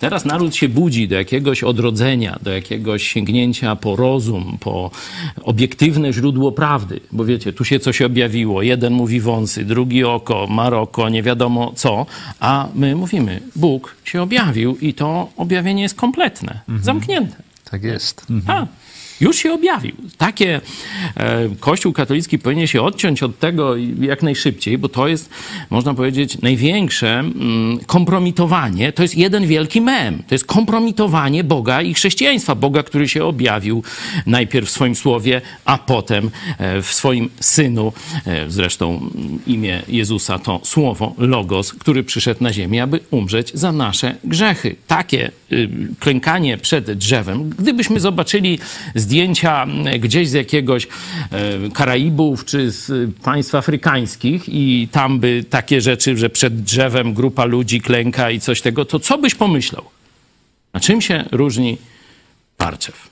Teraz naród się budzi do jakiegoś odrodzenia, do jakiegoś sięgnięcia po rozum, po obiektywne źródło prawdy. Bo wiecie, tu się coś objawiło. Jeden mówi wąsy, drugi oko, Maroko, nie wiadomo co. A my mówimy, Bóg się objawił i to objawienie jest kompletne, zamknięte. Tak jest. A, już się objawił. Takie e, Kościół katolicki powinien się odciąć od tego jak najszybciej, bo to jest, można powiedzieć, największe mm, kompromitowanie. To jest jeden wielki mem. To jest kompromitowanie Boga i chrześcijaństwa. Boga, który się objawił najpierw w swoim słowie, a potem e, w swoim synu. E, zresztą mm, imię Jezusa to słowo, logos, który przyszedł na ziemię, aby umrzeć za nasze grzechy. Takie y, klękanie przed drzewem, gdybyśmy zobaczyli zdjęcia gdzieś z jakiegoś e, Karaibów czy z państw afrykańskich i tam by takie rzeczy, że przed drzewem grupa ludzi klęka i coś tego, to co byś pomyślał? Na czym się różni Parczew?